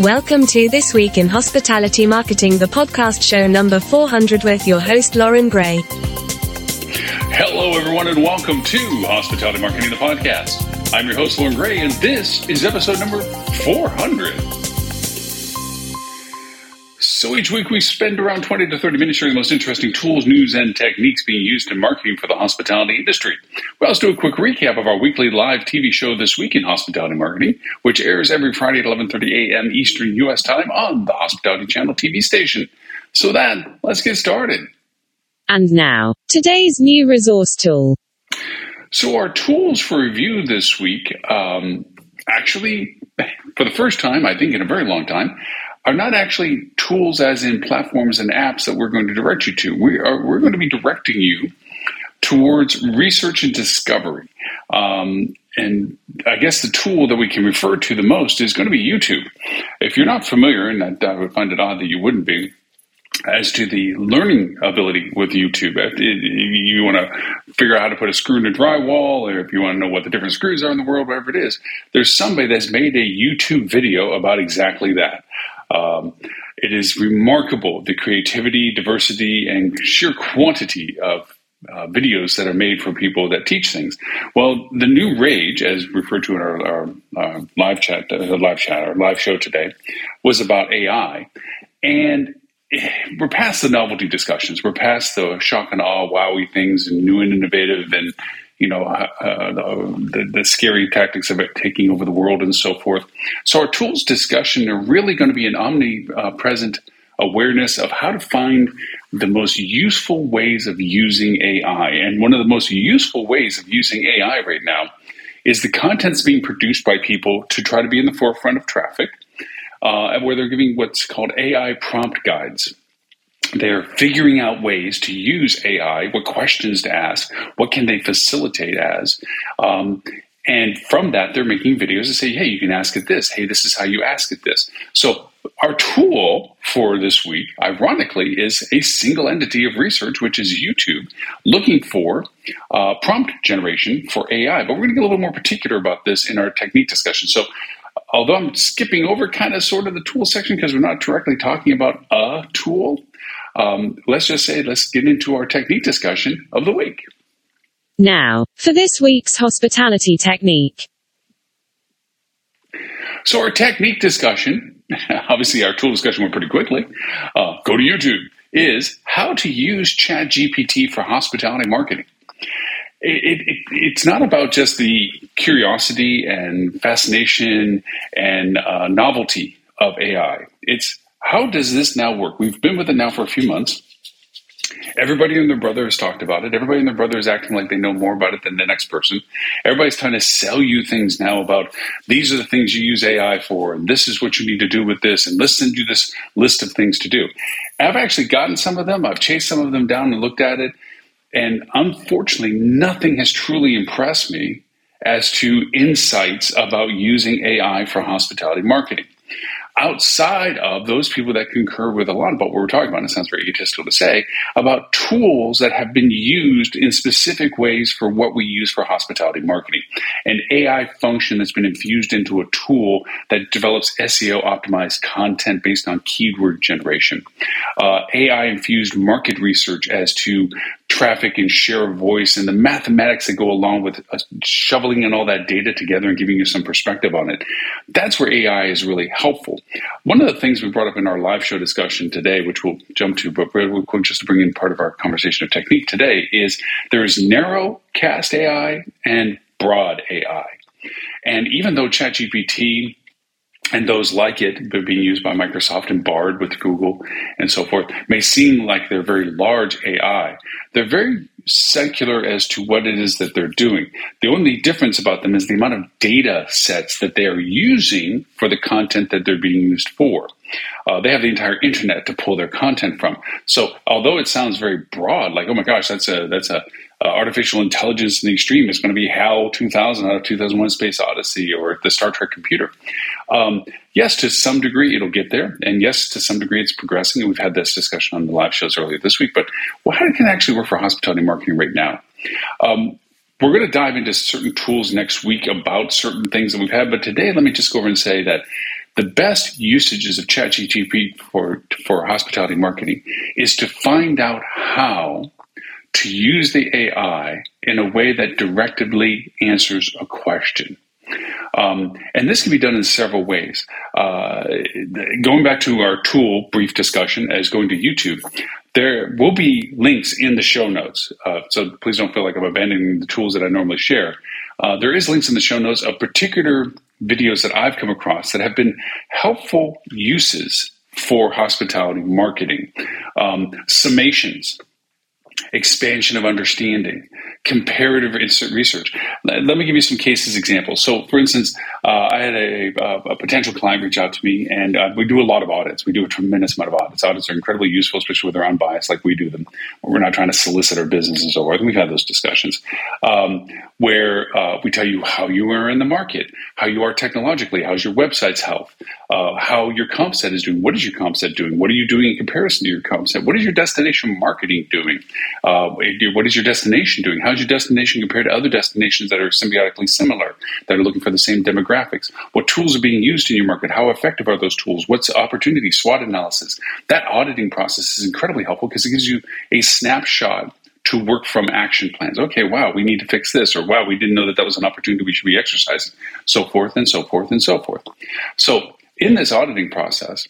Welcome to This Week in Hospitality Marketing, the podcast show number 400 with your host, Loren Gray. Hello, everyone, and welcome to Hospitality Marketing, the podcast. I'm your host, Loren Gray, and this is episode number 400. So each week we spend around 20 to 30 minutes sharing the most interesting tools, news, and techniques being used in marketing for the hospitality industry. We also do a quick recap of our weekly live TV show This Week in Hospitality Marketing, which airs every Friday at 11.30 a.m. Eastern U.S. time on the Hospitality Channel TV station. So then, let's get started. And now, today's new resource tool. So our tools for review this week, um, actually, for the first time, I think in a very long time, are not actually tools as in platforms and apps that we're going to direct you to. We are we're going to be directing you towards research and discovery. Um, and I guess the tool that we can refer to the most is going to be YouTube. If you're not familiar, and I, I would find it odd that you wouldn't be, as to the learning ability with YouTube. If you want to figure out how to put a screw in a drywall, or if you want to know what the different screws are in the world, whatever it is, there's somebody that's made a YouTube video about exactly that. Um, it is remarkable the creativity, diversity, and sheer quantity of uh, videos that are made for people that teach things. Well, the new rage, as referred to in our, our, our live chat, uh, live chat, our live show today, was about AI, and we're past the novelty discussions. We're past the shock and awe, wowie things, and new and innovative, and you know uh, uh, the, the, scary tactics of it taking over the world and so forth. So our tools discussion are really going to be an omnipresent awareness of how to find the most useful ways of using AI. And one of the most useful ways of using AI right now is the contents being produced by people to try to be in the forefront of traffic, uh, where they're giving what's called AI prompt guides. They're figuring out ways to use AI, what questions to ask, what can they facilitate as. Um, and from that, they're making videos that say, hey, you can ask it this. Hey, this is how you ask it this. So, our tool for this week, ironically, is a single entity of research, which is YouTube, looking for uh, prompt generation for AI. But we're going to get a little more particular about this in our technique discussion. So, although I'm skipping over kind of sort of the tool section because we're not directly talking about a tool, um, let's just say, let's get into our technique discussion of the week. Now, for this week's hospitality technique. So, our technique discussion, obviously, our tool discussion went pretty quickly. Uh, go to YouTube, is how to use ChatGPT for hospitality marketing. It, it, it's not about just the curiosity and fascination and uh, novelty of AI. It's how does this now work? We've been with it now for a few months. Everybody and their brother has talked about it. Everybody and their brother is acting like they know more about it than the next person. Everybody's trying to sell you things now about these are the things you use AI for, and this is what you need to do with this, and let's send you this list of things to do. I've actually gotten some of them. I've chased some of them down and looked at it, and unfortunately, nothing has truly impressed me as to insights about using AI for hospitality marketing outside of those people that concur with a lot about what we're talking about. and It sounds very egotistical to say about tools that have been used in specific ways for what we use for hospitality marketing. An AI function that's been infused into a tool that develops SEO optimized content based on keyword generation. Uh, AI infused market research as to traffic and share of voice and the mathematics that go along with uh, shoveling in all that data together and giving you some perspective on it. That's where AI is really helpful. One of the things we brought up in our live show discussion today, which we'll jump to, but real quick, just to bring in part of our conversation of technique today, is there is narrow cast AI and broad AI. And even though ChatGPT and those like it, being used by Microsoft and Bard with Google and so forth, may seem like they're very large AI. They're very secular as to what it is that they're doing. The only difference about them is the amount of data sets that they are using for the content that they're being used for. Uh, they have the entire internet to pull their content from. So, although it sounds very broad, like oh my gosh, that's a that's a uh, artificial intelligence in the extreme is going to be HAL 2000 out of 2001 Space Odyssey or the Star Trek computer. Um, yes, to some degree it'll get there. And yes, to some degree it's progressing. And we've had this discussion on the live shows earlier this week. But well, how can it actually work for hospitality marketing right now? Um, we're going to dive into certain tools next week about certain things that we've had. But today, let me just go over and say that the best usages of ChatGPT for, for hospitality marketing is to find out how to use the AI in a way that directly answers a question. Um, and this can be done in several ways. Uh, going back to our tool brief discussion as going to YouTube, there will be links in the show notes. Uh, so please don't feel like I'm abandoning the tools that I normally share. Uh, there is links in the show notes of particular videos that I've come across that have been helpful uses for hospitality marketing, um, summations expansion of understanding, comparative research. Let me give you some cases examples. So, for instance, uh, I had a, a, potential client reach out to me, and uh, we do a lot of audits. We do a tremendous amount of audits. Audits are incredibly useful, especially when they're unbiased, like we do them. We're not trying to solicit our business and so forth. We've had those discussions um, where uh, we tell you how you are in the market, how you are technologically, how's your website's health, uh, how your comp set is doing. What is your comp set doing? What are you doing in comparison to your comp set? What is your destination marketing doing? Uh, what is your destination doing? How is your destination compared to other destinations that are symbiotically similar, that are looking for the same demographics? What tools are being used in your market? How effective are those tools? What's the opportunity, SWOT analysis? That auditing process is incredibly helpful because it gives you a snapshot to work from action plans. Okay, wow, we need to fix this, or wow, we didn't know that that was an opportunity we should be exercising, so forth and so forth and so forth. So in this auditing process,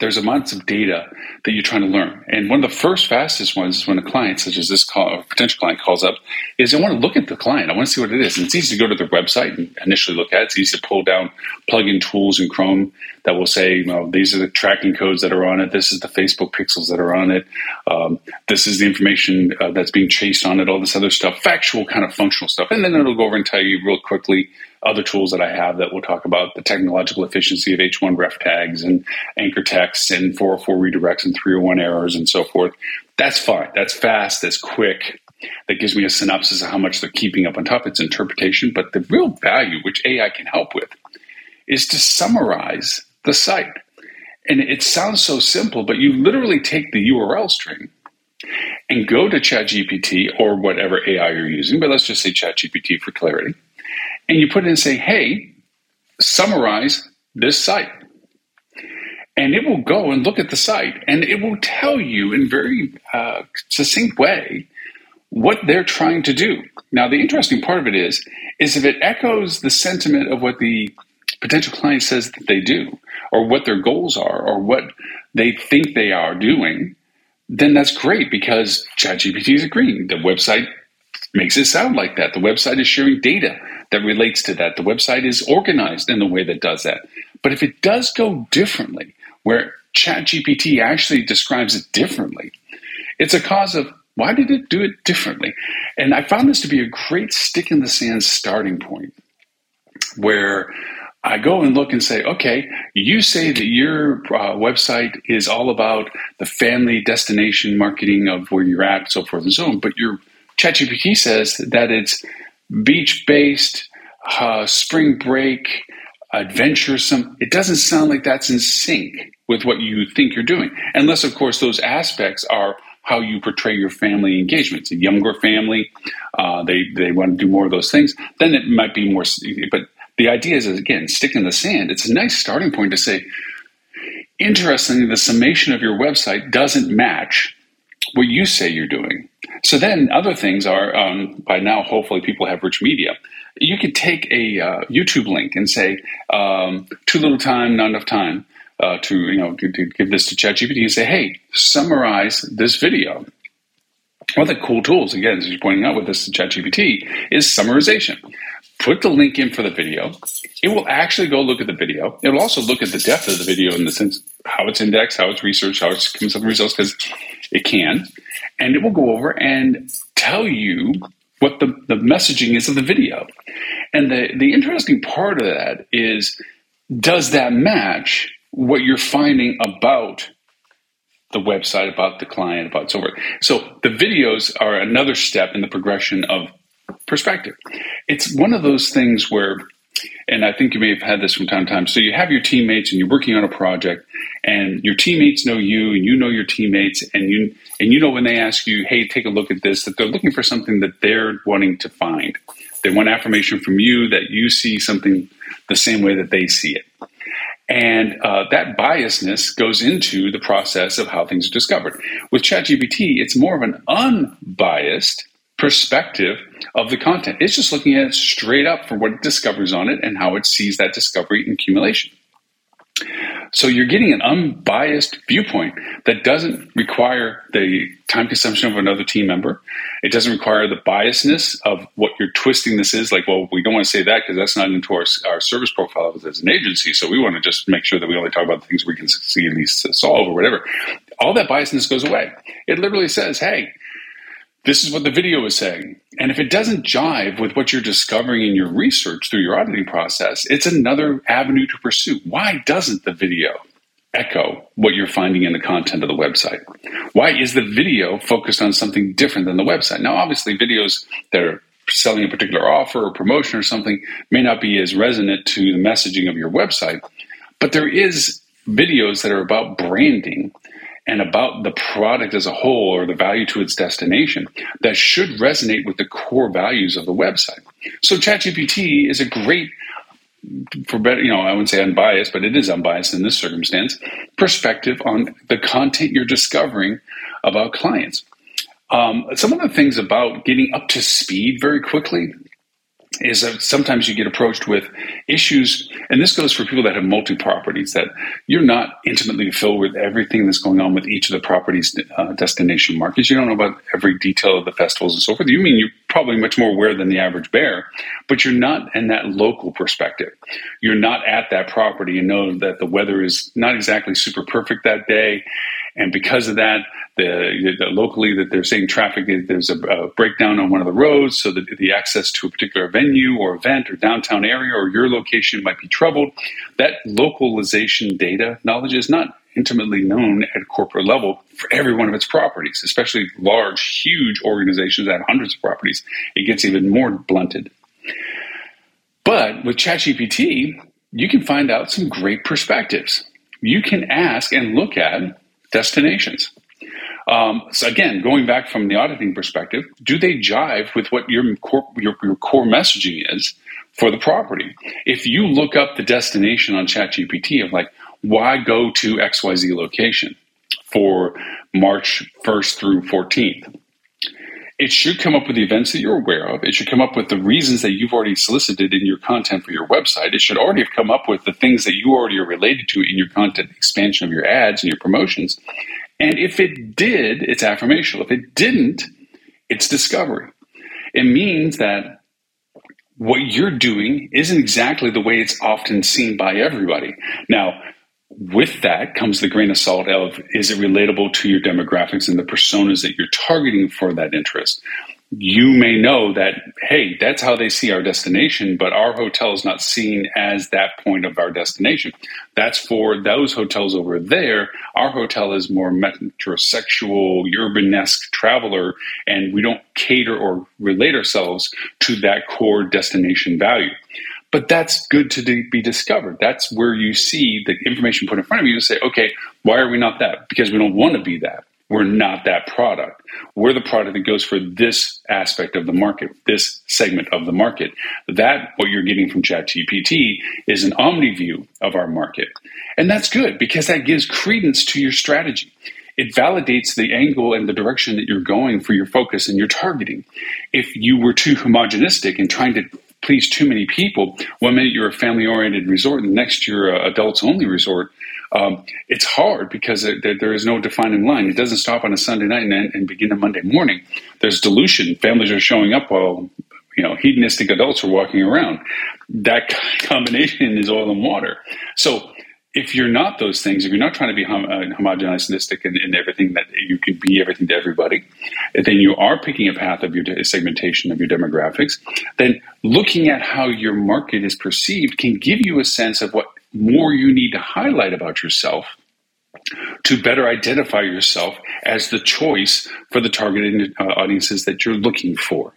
there's amounts of data that you're trying to learn. And one of the first fastest ones is when a client, such as this call, potential client calls up, is I want to look at the client. I want to see what it is. And it's easy to go to their website and initially look at it. It's easy to pull down plug-in tools in Chrome that will say, you know, these are the tracking codes that are on it. This is the Facebook pixels that are on it. Um, this is the information uh, that's being chased on it. All this other stuff, factual kind of functional stuff. And then it'll go over and tell you real quickly other tools that I have that will talk about the technological efficiency of H1 ref tags and anchor texts and 404 redirects and 301 errors and so forth. That's fine. That's fast. That's quick. That gives me a synopsis of how much they're keeping up on top. It's interpretation. But the real value, which AI can help with, is to summarize the site. And it sounds so simple, but you literally take the URL string and go to ChatGPT or whatever AI you're using, but let's just say ChatGPT for clarity and you put it in and say, hey, summarize this site. And it will go and look at the site and it will tell you in very uh, succinct way what they're trying to do. Now, the interesting part of it is, is if it echoes the sentiment of what the potential client says that they do, or what their goals are, or what they think they are doing, then that's great because ChatGPT is agreeing. The website makes it sound like that. The website is sharing data that relates to that. The website is organized in the way that does that. But if it does go differently, where ChatGPT actually describes it differently, it's a cause of why did it do it differently? And I found this to be a great stick in the sand starting point where I go and look and say, okay, you say that your uh, website is all about the family destination marketing of where you're at, so forth and so on, but your ChatGPT says that it's beach based, uh, spring break, adventuresome. It doesn't sound like that's in sync with what you think you're doing, unless, of course, those aspects are how you portray your family engagement. It's a younger family, uh, they they want to do more of those things. Then it might be more. But the idea is, again, stick in the sand. It's a nice starting point to say. Interestingly, the summation of your website doesn't match what you say you're doing. So then other things are um, by now hopefully people have rich media. You could take a uh, YouTube link and say um, too little time, not enough time uh, to you know to, to give this to ChatGPT and say, hey, summarize this video. One of the cool tools, again, as you're pointing out with this ChatGPT, is summarization. Put the link in for the video. It will actually go look at the video. It will also look at the depth of the video in the sense how it's indexed, how it's researched, how it's comes up with results, because it can, and it will go over and tell you what the, the messaging is of the video. And the, the interesting part of that is does that match what you're finding about the website, about the client, about so forth? So the videos are another step in the progression of perspective. It's one of those things where and I think you may have had this from time to time. So you have your teammates and you're working on a project and your teammates know you and you know your teammates and you and you know when they ask you, hey, take a look at this, that they're looking for something that they're wanting to find. They want affirmation from you that you see something the same way that they see it. And uh, that biasness goes into the process of how things are discovered. With ChatGPT, it's more of an unbiased perspective of the content. It's just looking at it straight up for what it discovers on it and how it sees that discovery and accumulation. So you're getting an unbiased viewpoint that doesn't require the time consumption of another team member. It doesn't require the biasness of what you're twisting this is. Like, well, we don't want to say that because that's not into our, our service profile as an agency. So we want to just make sure that we only talk about the things we can succeed at least solve or whatever. All that biasness goes away. It literally says, hey, this is what the video is saying. And if it doesn't jive with what you're discovering in your research through your auditing process, it's another avenue to pursue. Why doesn't the video echo what you're finding in the content of the website? Why is the video focused on something different than the website? Now, obviously, videos that are selling a particular offer or promotion or something may not be as resonant to the messaging of your website, but there is videos that are about branding and about the product as a whole or the value to its destination that should resonate with the core values of the website. So ChatGPT is a great for better, you know, I wouldn't say unbiased, but it is unbiased in this circumstance, perspective on the content you're discovering about clients. Um, some of the things about getting up to speed very quickly is that sometimes you get approached with issues, and this goes for people that have multi properties, that you're not intimately filled with everything that's going on with each of the properties' uh, destination markets. You don't know about every detail of the festivals and so forth. You mean you're probably much more aware than the average bear, but you're not in that local perspective. You're not at that property and know that the weather is not exactly super perfect that day. And because of that, the, the, locally that they're saying traffic there's a, a, breakdown on one of the roads so that the access to a particular venue or event or downtown area or your location might be troubled. That localization data knowledge is not intimately known at a corporate level for every one of its properties especially large huge organizations that have hundreds of properties. It gets even more blunted. But with chatgpt you can find out some great perspectives. You can ask and look at destinations um, so again, going back from the auditing perspective, do they jive with what your core, your, your core messaging is for the property? If you look up the destination on ChatGPT of like, why go to XYZ location for March 1st through 14th? It should come up with the events that you're aware of. It should come up with the reasons that you've already solicited in your content for your website. It should already have come up with the things that you already are related to in your content expansion of your ads and your promotions. And if it did, it's affirmational. If it didn't, it's discovery. It means that what you're doing isn't exactly the way it's often seen by everybody. Now, with that comes the grain of salt of is it relatable to your demographics and the personas that you're targeting for that interest? you may know that, hey, that's how they see our destination, but our hotel is not seen as that point of our destination. That's for those hotels over there. Our hotel is more metrosexual, urbanesque traveler, and we don't cater or relate ourselves to that core destination value. But that's good to be discovered. That's where you see the information put in front of you and say, okay, why are we not that? Because we don't want to be that. We're not that product. We're the product that goes for this aspect of the market, this segment of the market. That, what you're getting from ChatGPT, is an omni view of our market. And that's good because that gives credence to your strategy. It validates the angle and the direction that you're going for your focus and your targeting. If you were too homogenistic and trying to please too many people, one minute you're a family oriented resort and the next you're a adults only resort, um, it's hard because it, there, there is no defining line. It doesn't stop on a Sunday night and, and begin a Monday morning. There's dilution. Families are showing up while you know hedonistic adults are walking around. That combination is oil and water. So if you're not those things, if you're not trying to be hom- uh, homogenized in, in everything that you can be everything to everybody, then you are picking a path of your de- segmentation of your demographics. Then looking at how your market is perceived can give you a sense of what more you need to highlight about yourself to better identify yourself as the choice for the targeted uh, audiences that you're looking for.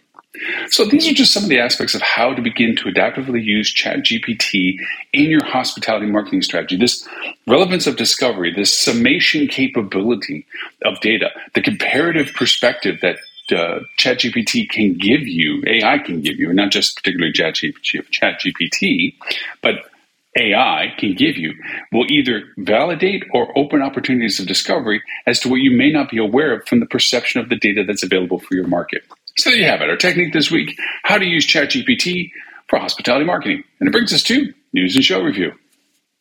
So these are just some of the aspects of how to begin to adaptively use ChatGPT in your hospitality marketing strategy. This relevance of discovery, this summation capability of data, the comparative perspective that uh, ChatGPT can give you, AI can give you, and not just particularly ChatGPT, but AI can give you will either validate or open opportunities of discovery as to what you may not be aware of from the perception of the data that's available for your market. So there you have it. Our technique this week, how to use ChatGPT for hospitality marketing. And it brings us to news and show review.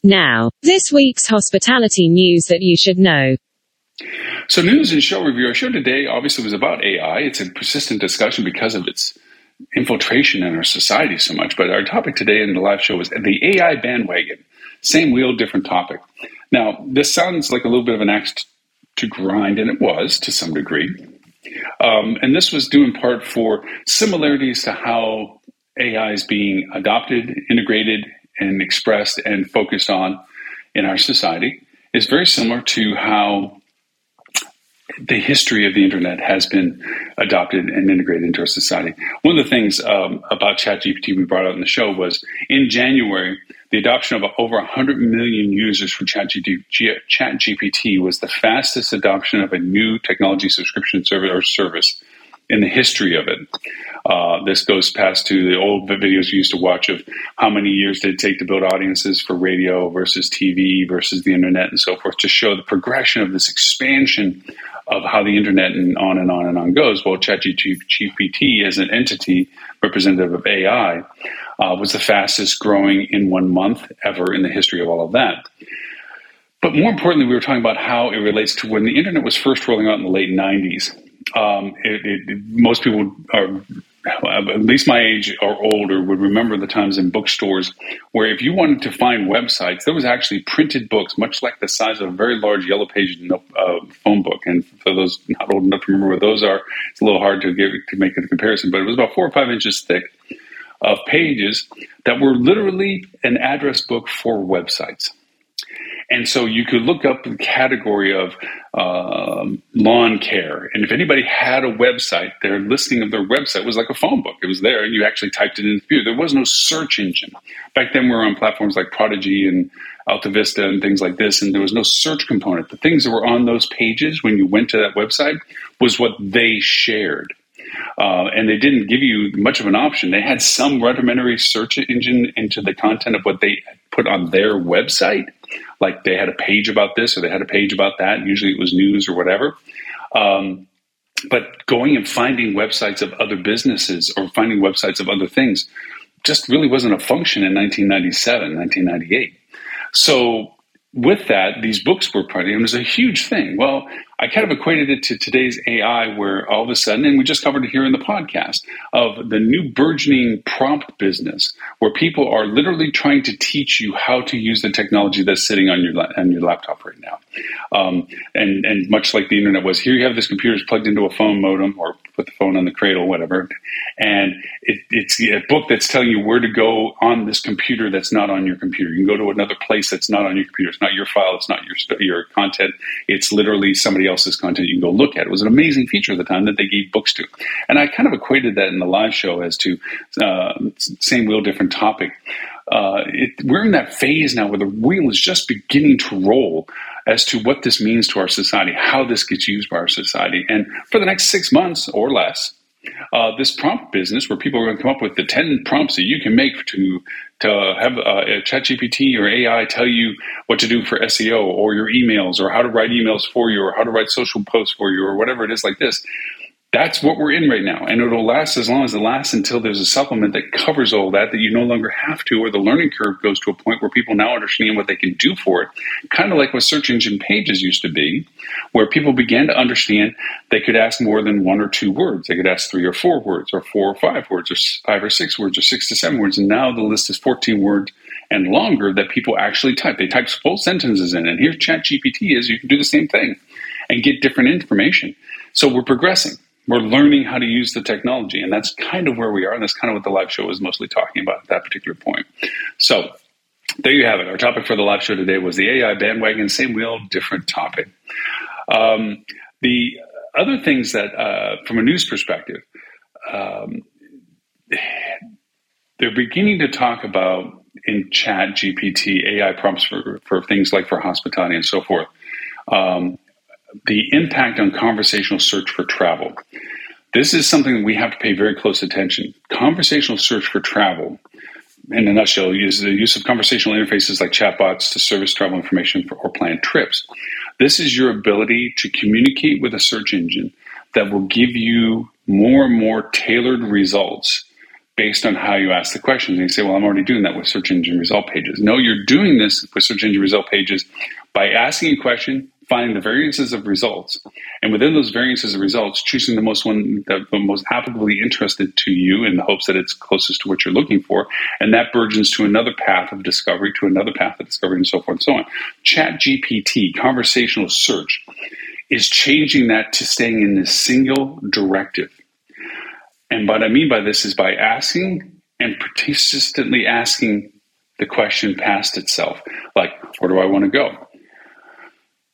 Now, this week's hospitality news that you should know. So news and show review. Our show today obviously was about AI. It's a persistent discussion because of its infiltration in our society so much. But our topic today in the live show was the AI bandwagon. Same wheel, different topic. Now, this sounds like a little bit of an axe to grind, and it was to some degree. Um, and this was due in part for similarities to how AI is being adopted, integrated, and expressed and focused on in our society. Is very similar to how the history of the internet has been adopted and integrated into our society. One of the things um, about ChatGPT we brought out in the show was in January, the adoption of over 100 million users for ChatGPT was the fastest adoption of a new technology subscription service or service in the history of it. Uh, this goes past to the old videos you used to watch of how many years did it take to build audiences for radio versus TV versus the internet and so forth to show the progression of this expansion of how the internet and on and on and on goes. Well, ChatGPT as an entity representative of AI uh, was the fastest growing in one month ever in the history of all of that. But more importantly, we were talking about how it relates to when the internet was first rolling out in the late 90s. Um, it, it, most people are at least my age or older would remember the times in bookstores where if you wanted to find websites, there was actually printed books, much like the size of a very large yellow page uh, phone book. And for those not old enough to remember what those are, it's a little hard to give to make a comparison. But it was about four or five inches thick of pages that were literally an address book for websites. And so you could look up the category of um, lawn care. And if anybody had a website, their listing of their website was like a phone book. It was there, and you actually typed it in the computer. There was no search engine. Back then, we were on platforms like Prodigy and AltaVista and things like this, and there was no search component. The things that were on those pages when you went to that website was what they shared. Uh, and they didn't give you much of an option. They had some rudimentary search engine into the content of what they put on their website, like they had a page about this or they had a page about that. Usually it was news or whatever. Um, but going and finding websites of other businesses or finding websites of other things just really wasn't a function in 1997, 1998. So with that, these books were printed, it was a huge thing. Well, I kind of equated it to today's AI, where all of a sudden, and we just covered it here in the podcast, of the new burgeoning prompt business, where people are literally trying to teach you how to use the technology that's sitting on your on your laptop right now. Um, and and much like the internet was, here you have this computer is plugged into a phone modem, or put the phone on the cradle, whatever, and it, it's a book that's telling you where to go on this computer that's not on your computer. You can go to another place that's not on your computer. It's not your file. It's not your your content. It's literally somebody else's content you can go look at. It was an amazing feature at the time that they gave books to. And I kind of equated that in the live show as to uh, same wheel, different topic. Uh, it, we're in that phase now where the wheel is just beginning to roll as to what this means to our society, how this gets used by our society. And for the next six months or less, uh, this prompt business where people are going to come up with the 10 prompts that you can make to to have uh, ChatGPT or AI tell you what to do for SEO or your emails or how to write emails for you or how to write social posts for you or whatever it is like this that's what we're in right now. And it'll last as long as it lasts until there's a supplement that covers all that, that you no longer have to, or the learning curve goes to a point where people now understand what they can do for it. Kind of like what search engine pages used to be, where people began to understand they could ask more than one or two words. They could ask three or four words, or four or five words, or five or six words, or six to seven words. And now the list is 14 words and longer that people actually type. They type full sentences in, and here ChatGPT is. You can do the same thing and get different information. So we're progressing. We're learning how to use the technology, and that's kind of where we are. And that's kind of what the live show was mostly talking about at that particular point. So there you have it. Our topic for the live show today was the AI bandwagon, same wheel, different topic. Um, the other things that, uh, from a news perspective, um, they're beginning to talk about in chat GPT AI prompts for, for things like for hospitality and so forth. Um, the impact on conversational search for travel. This is something we have to pay very close attention. Conversational search for travel, in a nutshell, is the use of conversational interfaces like chatbots to service travel information for, or plan trips. This is your ability to communicate with a search engine that will give you more and more tailored results based on how you ask the questions. And you say, well, I'm already doing that with search engine result pages. No, you're doing this with search engine result pages by asking a question, finding the variances of results, and within those variances of results, choosing the most one that the most applicably interested to you in the hopes that it's closest to what you're looking for, and that burgeons to another path of discovery, to another path of discovery, and so forth and so on. Chat GPT, conversational search, is changing that to staying in this single directive. And what I mean by this is by asking and persistently asking the question past itself, like, where do I want to go?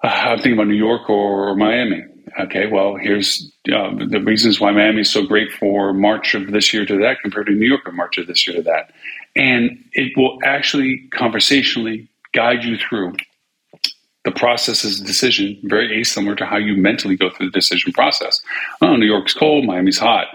Uh, I'm thinking about New York or, Miami. Okay, well, here's uh, the reasons why Miami is so great for March of this year to that compared to New York of March of this year to that. And it will actually conversationally guide you through the process of decision, very similar to how you mentally go through the decision process. Oh, New York's cold, Miami's hot.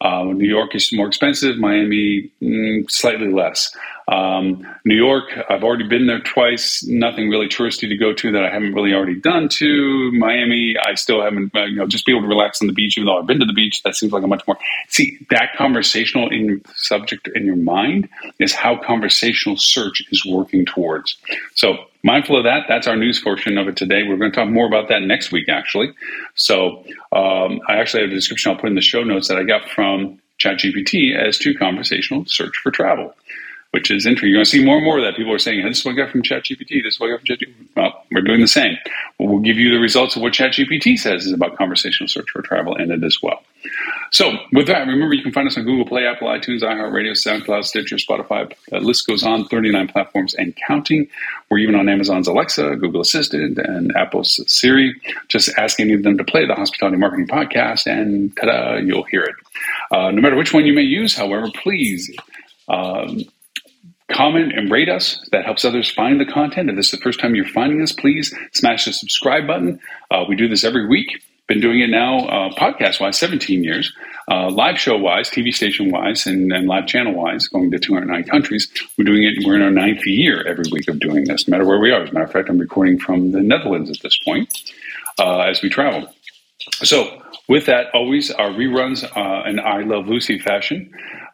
Uh, New York is more expensive, Miami mm, slightly less. Um, New York, I've already been there twice. Nothing really touristy to go to that I haven't really already done to. Miami, I still haven't, uh, you know, just be able to relax on the beach, even though I've been to the beach. That seems like a much more. See, that conversational in subject in your mind is how conversational search is working towards. So, mindful of that. That's our news portion of it today. We're going to talk more about that next week, actually. So, um, I actually have a description I'll put in the show notes that I got from ChatGPT as to conversational search for travel which is interesting. You're going to see more and more of that. People are saying, hey, this is what I got from ChatGPT. This is what I got from ChatGPT. Well, we're doing the same. We'll give you the results of what ChatGPT says is about conversational search for travel in it as well. So, with that, remember you can find us on Google Play, Apple, iTunes, iHeartRadio, SoundCloud, Stitcher, Spotify. The list goes on, 39 platforms and counting. We're even on Amazon's Alexa, Google Assistant, and Apple's Siri. Just ask any of them to play the Hospitality Marketing Podcast, and ta da, you'll hear it. Uh, no matter which one you may use, however, please um, comment and rate us. That helps others find the content. If this is the first time you're finding us, please smash the subscribe button. Uh, we do this every week. Been doing it now, uh, podcast wise, 17 years, uh, live show wise, TV station wise, and, and live channel wise, going to 209 countries. We're doing it, we're in our ninth year every week of doing this, no matter where we are. As a matter of fact, I'm recording from the Netherlands at this point uh, as we travel. So, with that, always our reruns uh, in I Love Lucy fashion,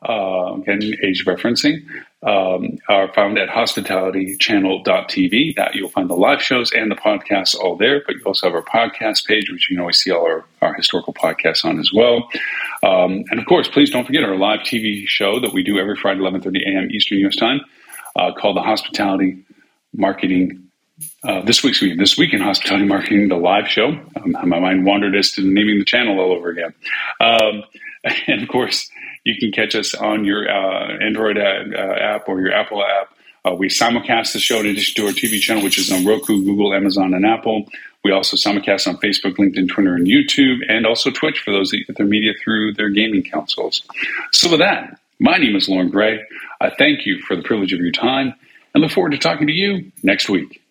uh, again, age referencing um, are found at hospitalitychannel.tv. That you'll find the live shows and the podcasts all there, but you also have our podcast page, which you can always see all our, our historical podcasts on as well. Um, and of course, please don't forget our live TV show that we do every Friday, 11.30 a.m. Eastern U.S. time, uh, called the Hospitality Marketing uh, this week's week, this week in hospitality marketing, the live show. Um, my mind wandered as to naming the channel all over again. Um, and of course, you can catch us on your uh, Android uh, app or your Apple app. Uh, we simulcast the show in addition to our TV channel, which is on Roku, Google, Amazon, and Apple. We also simulcast on Facebook, LinkedIn, Twitter, and YouTube, and also Twitch for those that get their media through their gaming consoles. So, with that, my name is Loren Gray. I thank you for the privilege of your time and look forward to talking to you next week.